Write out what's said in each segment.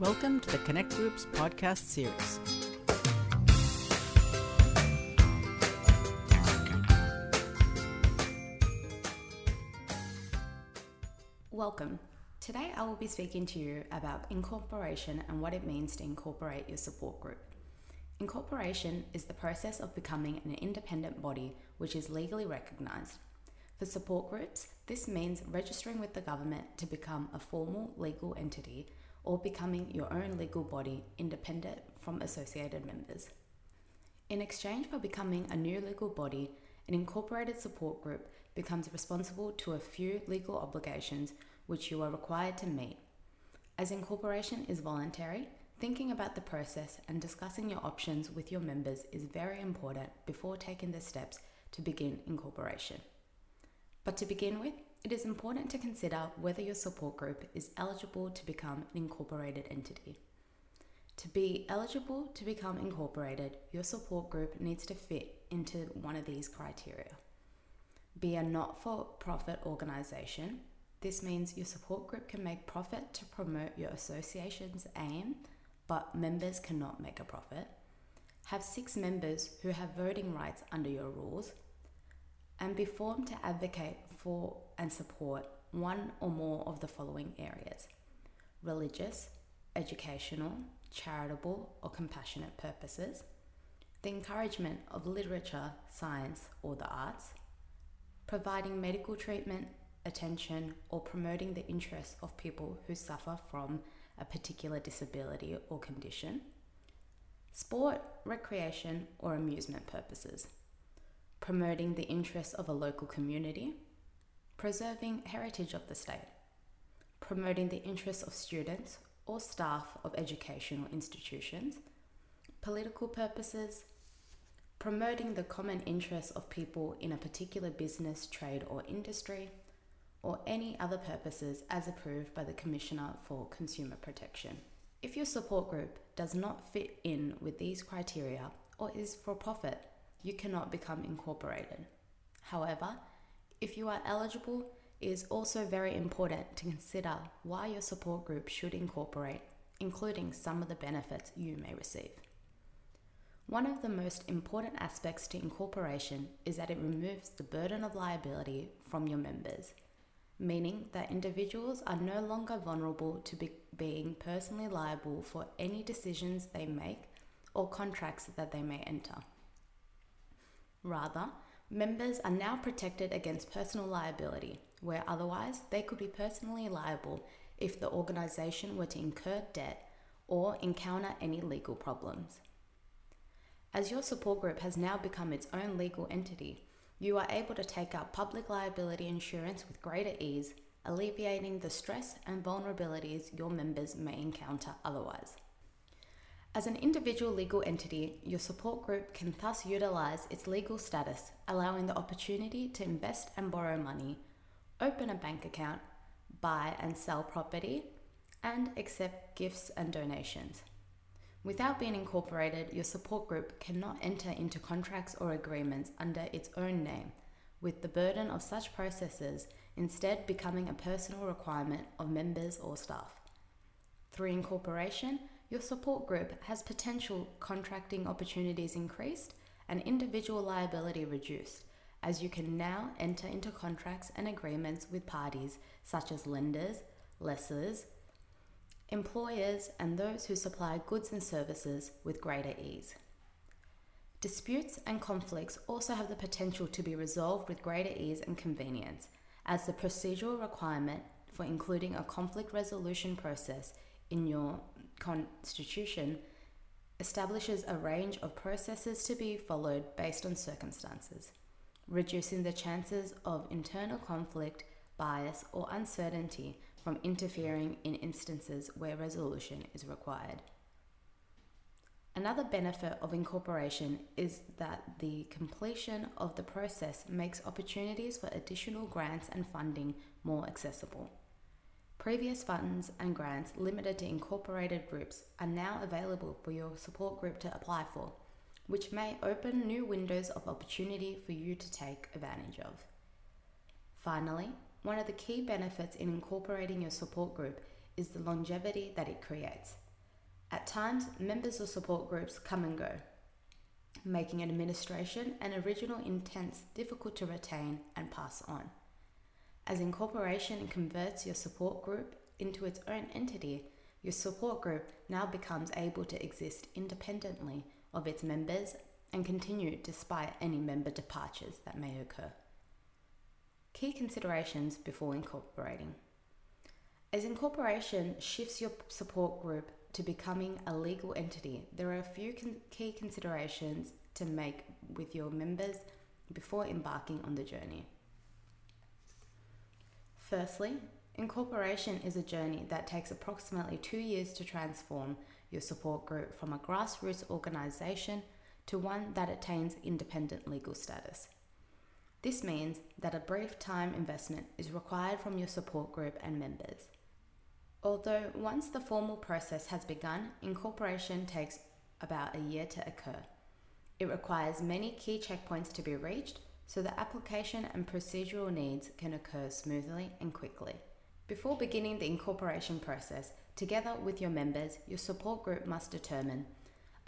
Welcome to the Connect Group's podcast series. Welcome. Today I will be speaking to you about incorporation and what it means to incorporate your support group. Incorporation is the process of becoming an independent body which is legally recognised. For support groups, this means registering with the government to become a formal legal entity or becoming your own legal body independent from associated members. In exchange for becoming a new legal body, an incorporated support group becomes responsible to a few legal obligations which you are required to meet. As incorporation is voluntary, thinking about the process and discussing your options with your members is very important before taking the steps to begin incorporation. But to begin with, it is important to consider whether your support group is eligible to become an incorporated entity. To be eligible to become incorporated, your support group needs to fit into one of these criteria. Be a not for profit organisation. This means your support group can make profit to promote your association's aim, but members cannot make a profit. Have six members who have voting rights under your rules, and be formed to advocate for and support one or more of the following areas religious, educational, charitable, or compassionate purposes, the encouragement of literature, science, or the arts, providing medical treatment, attention, or promoting the interests of people who suffer from a particular disability or condition, sport, recreation, or amusement purposes, promoting the interests of a local community preserving heritage of the state, promoting the interests of students or staff of educational institutions, political purposes, promoting the common interests of people in a particular business, trade, or industry, or any other purposes as approved by the Commissioner for Consumer Protection. If your support group does not fit in with these criteria or is for profit, you cannot become incorporated. However, if you are eligible, it is also very important to consider why your support group should incorporate, including some of the benefits you may receive. One of the most important aspects to incorporation is that it removes the burden of liability from your members, meaning that individuals are no longer vulnerable to be being personally liable for any decisions they make or contracts that they may enter. Rather, Members are now protected against personal liability, where otherwise they could be personally liable if the organisation were to incur debt or encounter any legal problems. As your support group has now become its own legal entity, you are able to take out public liability insurance with greater ease, alleviating the stress and vulnerabilities your members may encounter otherwise. As an individual legal entity, your support group can thus utilize its legal status, allowing the opportunity to invest and borrow money, open a bank account, buy and sell property, and accept gifts and donations. Without being incorporated, your support group cannot enter into contracts or agreements under its own name, with the burden of such processes instead becoming a personal requirement of members or staff. Through incorporation, your support group has potential contracting opportunities increased and individual liability reduced, as you can now enter into contracts and agreements with parties such as lenders, lessors, employers, and those who supply goods and services with greater ease. Disputes and conflicts also have the potential to be resolved with greater ease and convenience, as the procedural requirement for including a conflict resolution process in your Constitution establishes a range of processes to be followed based on circumstances, reducing the chances of internal conflict, bias, or uncertainty from interfering in instances where resolution is required. Another benefit of incorporation is that the completion of the process makes opportunities for additional grants and funding more accessible. Previous funds and grants limited to incorporated groups are now available for your support group to apply for, which may open new windows of opportunity for you to take advantage of. Finally, one of the key benefits in incorporating your support group is the longevity that it creates. At times, members of support groups come and go, making administration and original intents difficult to retain and pass on. As incorporation converts your support group into its own entity, your support group now becomes able to exist independently of its members and continue despite any member departures that may occur. Key considerations before incorporating. As incorporation shifts your support group to becoming a legal entity, there are a few con- key considerations to make with your members before embarking on the journey. Firstly, incorporation is a journey that takes approximately two years to transform your support group from a grassroots organization to one that attains independent legal status. This means that a brief time investment is required from your support group and members. Although once the formal process has begun, incorporation takes about a year to occur. It requires many key checkpoints to be reached so the application and procedural needs can occur smoothly and quickly. Before beginning the incorporation process, together with your members, your support group must determine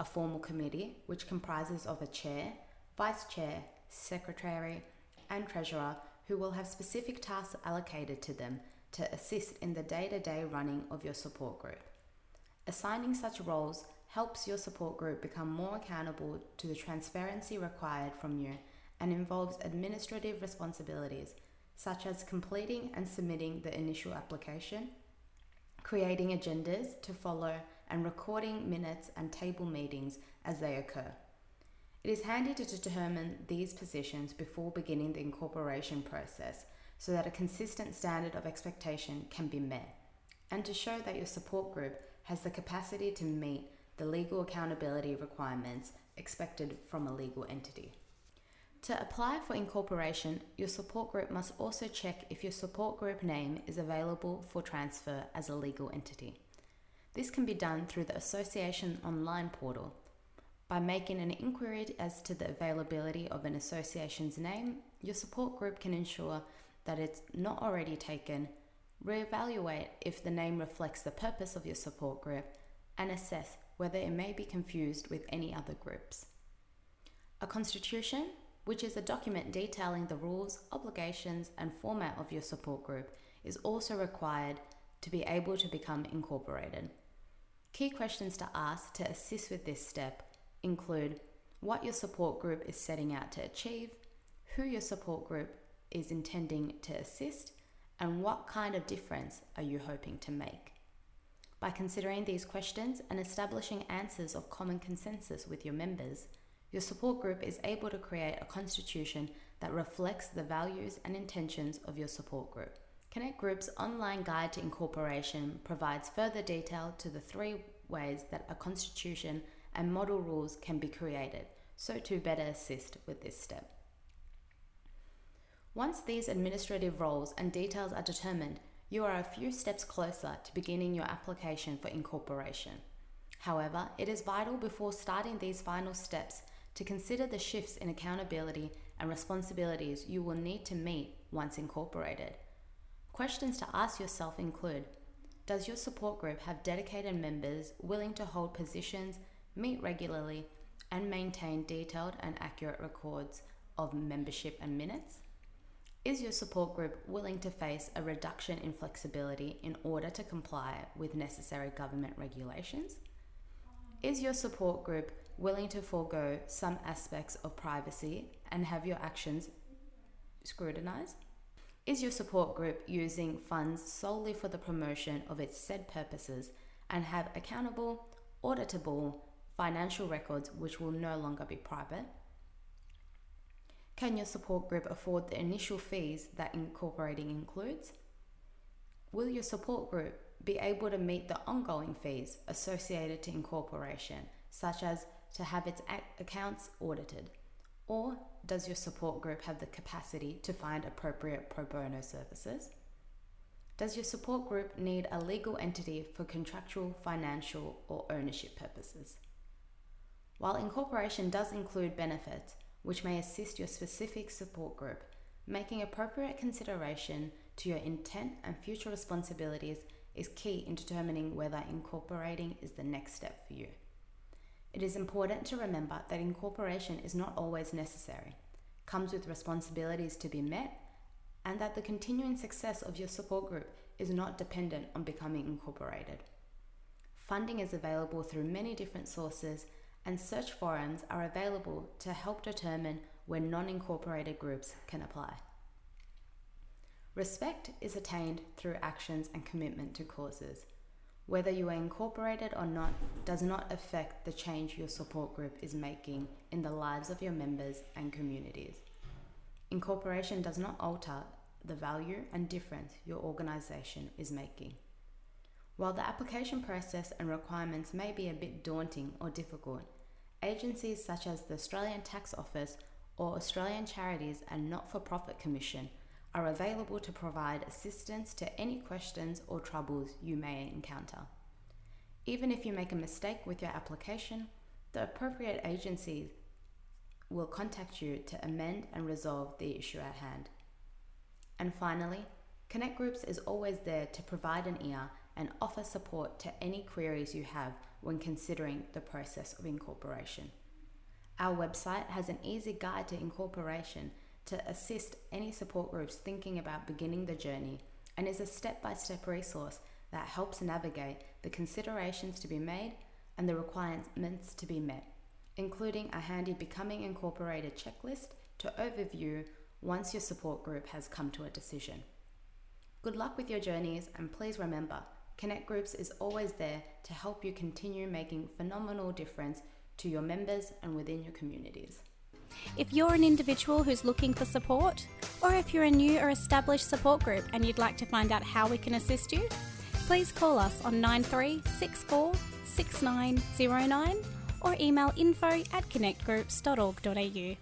a formal committee which comprises of a chair, vice chair, secretary, and treasurer who will have specific tasks allocated to them to assist in the day to day running of your support group. Assigning such roles helps your support group become more accountable to the transparency required from you and involves administrative responsibilities such as completing and submitting the initial application, creating agendas to follow, and recording minutes and table meetings as they occur. It is handy to determine these positions before beginning the incorporation process so that a consistent standard of expectation can be met, and to show that your support group has the capacity to meet the legal accountability requirements expected from a legal entity. To apply for incorporation, your support group must also check if your support group name is available for transfer as a legal entity. This can be done through the Association online portal. By making an inquiry as to the availability of an association's name, your support group can ensure that it's not already taken, reevaluate if the name reflects the purpose of your support group, and assess whether it may be confused with any other groups. A constitution which is a document detailing the rules, obligations, and format of your support group, is also required to be able to become incorporated. Key questions to ask to assist with this step include what your support group is setting out to achieve, who your support group is intending to assist, and what kind of difference are you hoping to make. By considering these questions and establishing answers of common consensus with your members, your support group is able to create a constitution that reflects the values and intentions of your support group. Connect Group's online guide to incorporation provides further detail to the three ways that a constitution and model rules can be created, so to better assist with this step. Once these administrative roles and details are determined, you are a few steps closer to beginning your application for incorporation. However, it is vital before starting these final steps to consider the shifts in accountability and responsibilities you will need to meet once incorporated. Questions to ask yourself include Does your support group have dedicated members willing to hold positions, meet regularly, and maintain detailed and accurate records of membership and minutes? Is your support group willing to face a reduction in flexibility in order to comply with necessary government regulations? Is your support group willing to forego some aspects of privacy and have your actions scrutinized? Is your support group using funds solely for the promotion of its said purposes and have accountable, auditable financial records which will no longer be private? Can your support group afford the initial fees that incorporating includes? Will your support group be able to meet the ongoing fees associated to incorporation, such as to have its accounts audited? Or does your support group have the capacity to find appropriate pro bono services? Does your support group need a legal entity for contractual, financial, or ownership purposes? While incorporation does include benefits which may assist your specific support group, making appropriate consideration to your intent and future responsibilities is key in determining whether incorporating is the next step for you. It is important to remember that incorporation is not always necessary, comes with responsibilities to be met, and that the continuing success of your support group is not dependent on becoming incorporated. Funding is available through many different sources, and search forums are available to help determine when non incorporated groups can apply. Respect is attained through actions and commitment to causes. Whether you are incorporated or not does not affect the change your support group is making in the lives of your members and communities. Incorporation does not alter the value and difference your organisation is making. While the application process and requirements may be a bit daunting or difficult, agencies such as the Australian Tax Office or Australian Charities and Not for Profit Commission are available to provide assistance to any questions or troubles you may encounter. Even if you make a mistake with your application, the appropriate agency will contact you to amend and resolve the issue at hand. And finally, Connect Groups is always there to provide an ear and offer support to any queries you have when considering the process of incorporation. Our website has an easy guide to incorporation to assist any support groups thinking about beginning the journey and is a step by step resource that helps navigate the considerations to be made and the requirements to be met, including a handy Becoming Incorporated checklist to overview once your support group has come to a decision. Good luck with your journeys, and please remember Connect Groups is always there to help you continue making phenomenal difference to your members and within your communities. If you're an individual who's looking for support, or if you're a new or established support group and you'd like to find out how we can assist you, please call us on 9364 6909 or email info at connectgroups.org.au.